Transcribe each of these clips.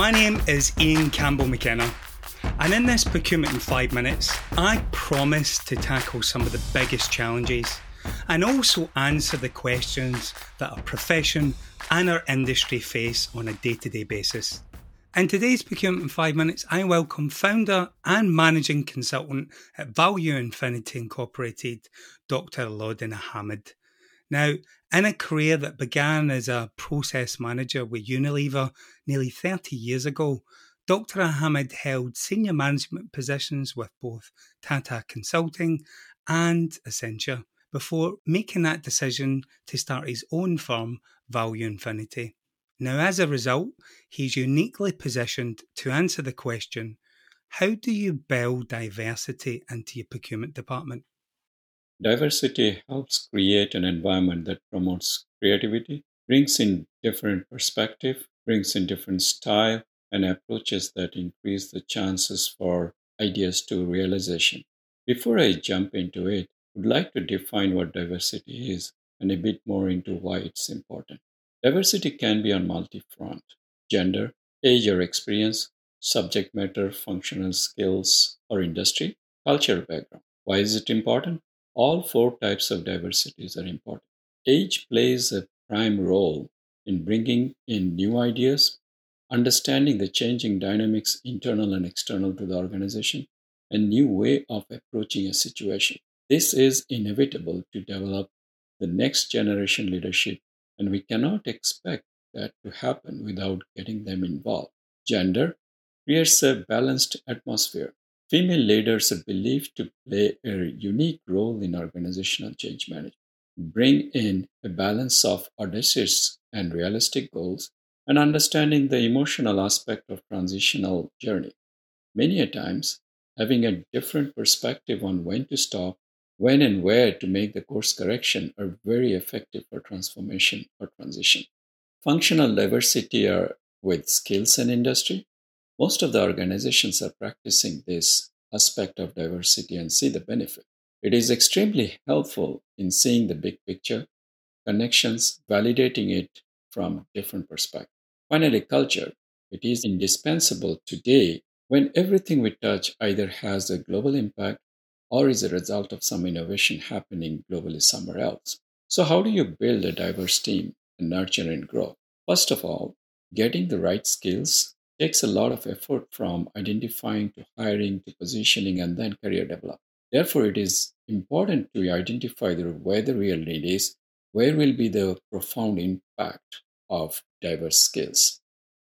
My name is Ian Campbell McKenna, and in this Procurement in 5 Minutes, I promise to tackle some of the biggest challenges and also answer the questions that our profession and our industry face on a day to day basis. In today's Procurement in 5 Minutes, I welcome founder and managing consultant at Value Infinity Incorporated, Dr. Alauddin Ahmed. Now, in a career that began as a process manager with Unilever nearly 30 years ago, Dr. Ahmed held senior management positions with both Tata Consulting and Accenture before making that decision to start his own firm, Value Infinity. Now, as a result, he's uniquely positioned to answer the question how do you build diversity into your procurement department? Diversity helps create an environment that promotes creativity, brings in different perspective, brings in different style and approaches that increase the chances for ideas to realization. Before I jump into it, I would like to define what diversity is and a bit more into why it's important. Diversity can be on multi-front: gender, age or experience, subject matter, functional skills or industry, cultural background. Why is it important? All four types of diversities are important. Age plays a prime role in bringing in new ideas, understanding the changing dynamics internal and external to the organization, and new way of approaching a situation. This is inevitable to develop the next generation leadership, and we cannot expect that to happen without getting them involved. Gender creates a balanced atmosphere Female leaders are believed to play a unique role in organizational change management, bring in a balance of audacious and realistic goals, and understanding the emotional aspect of transitional journey. Many a times, having a different perspective on when to stop, when and where to make the course correction are very effective for transformation or transition. Functional diversity are with skills and industry, most of the organizations are practicing this aspect of diversity and see the benefit. It is extremely helpful in seeing the big picture, connections, validating it from different perspectives. Finally, culture. It is indispensable today when everything we touch either has a global impact or is a result of some innovation happening globally somewhere else. So, how do you build a diverse team and nurture and grow? First of all, getting the right skills takes a lot of effort from identifying to hiring to positioning and then career development. Therefore, it is important to identify where the real need is, where will be the profound impact of diverse skills.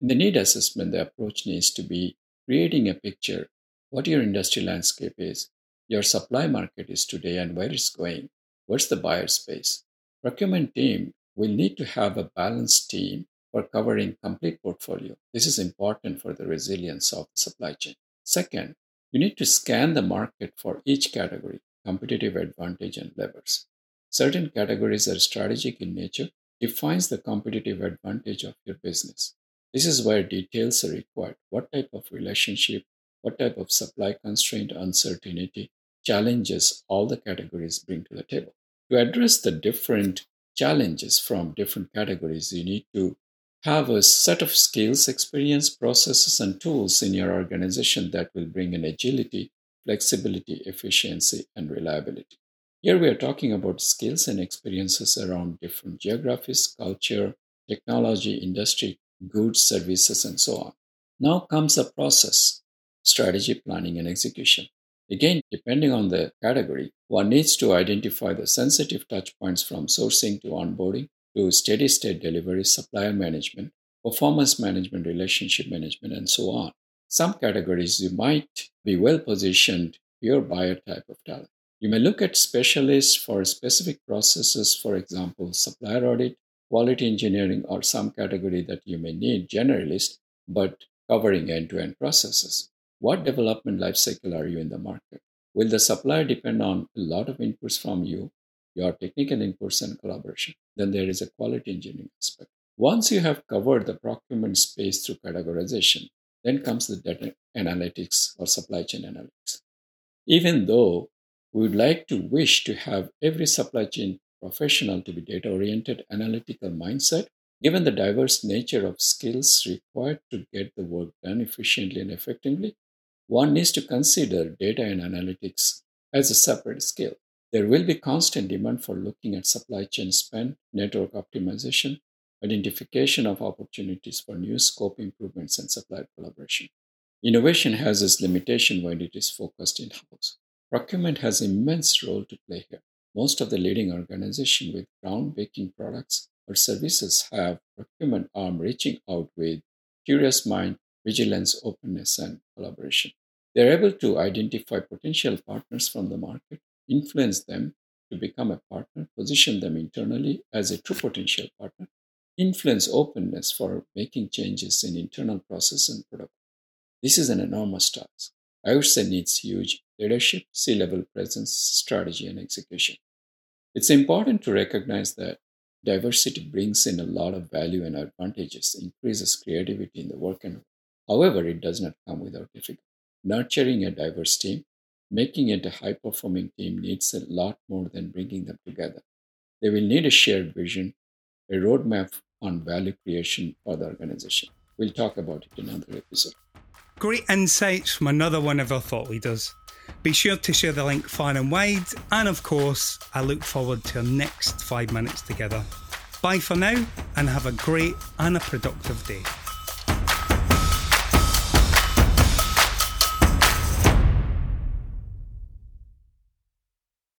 In the need assessment, the approach needs to be creating a picture what your industry landscape is, your supply market is today, and where it's going. What's the buyer space? Procurement team will need to have a balanced team for covering complete portfolio. This is important for the resilience of the supply chain. Second, you need to scan the market for each category, competitive advantage and levers. Certain categories are strategic in nature, defines the competitive advantage of your business. This is where details are required. What type of relationship, what type of supply constraint, uncertainty, challenges all the categories bring to the table. To address the different challenges from different categories, you need to have a set of skills, experience, processes, and tools in your organization that will bring in agility, flexibility, efficiency, and reliability. Here we are talking about skills and experiences around different geographies, culture, technology, industry, goods, services, and so on. Now comes the process, strategy, planning, and execution. Again, depending on the category, one needs to identify the sensitive touch points from sourcing to onboarding, to steady state delivery, supplier management, performance management, relationship management, and so on. Some categories you might be well positioned your buyer type of talent. You may look at specialists for specific processes, for example, supplier audit, quality engineering, or some category that you may need generalist, but covering end to end processes. What development lifecycle are you in the market? Will the supplier depend on a lot of inputs from you your technical inputs and collaboration. Then there is a quality engineering aspect. Once you have covered the procurement space through categorization, then comes the data analytics or supply chain analytics. Even though we would like to wish to have every supply chain professional to be data oriented, analytical mindset, Given the diverse nature of skills required to get the work done efficiently and effectively, one needs to consider data and analytics as a separate skill. There will be constant demand for looking at supply chain spend, network optimization, identification of opportunities for new scope improvements, and supplier collaboration. Innovation has its limitation when it is focused in house. Procurement has immense role to play here. Most of the leading organizations with groundbreaking products or services have procurement arm reaching out with curious mind, vigilance, openness, and collaboration. They're able to identify potential partners from the market, influence them to become a partner, position them internally as a true potential partner, influence openness for making changes in internal process and product. This is an enormous task. I would say needs huge leadership, C-level presence, strategy, and execution. It's important to recognize that diversity brings in a lot of value and advantages, increases creativity in the work environment. However, it does not come without difficulty. Nurturing a diverse team, making it a high performing team needs a lot more than bringing them together. They will need a shared vision, a roadmap on value creation for the organization. We'll talk about it in another episode. Great insights from another one of our thought leaders. Be sure to share the link far and wide, and of course, I look forward to our next five minutes together. Bye for now, and have a great and a productive day.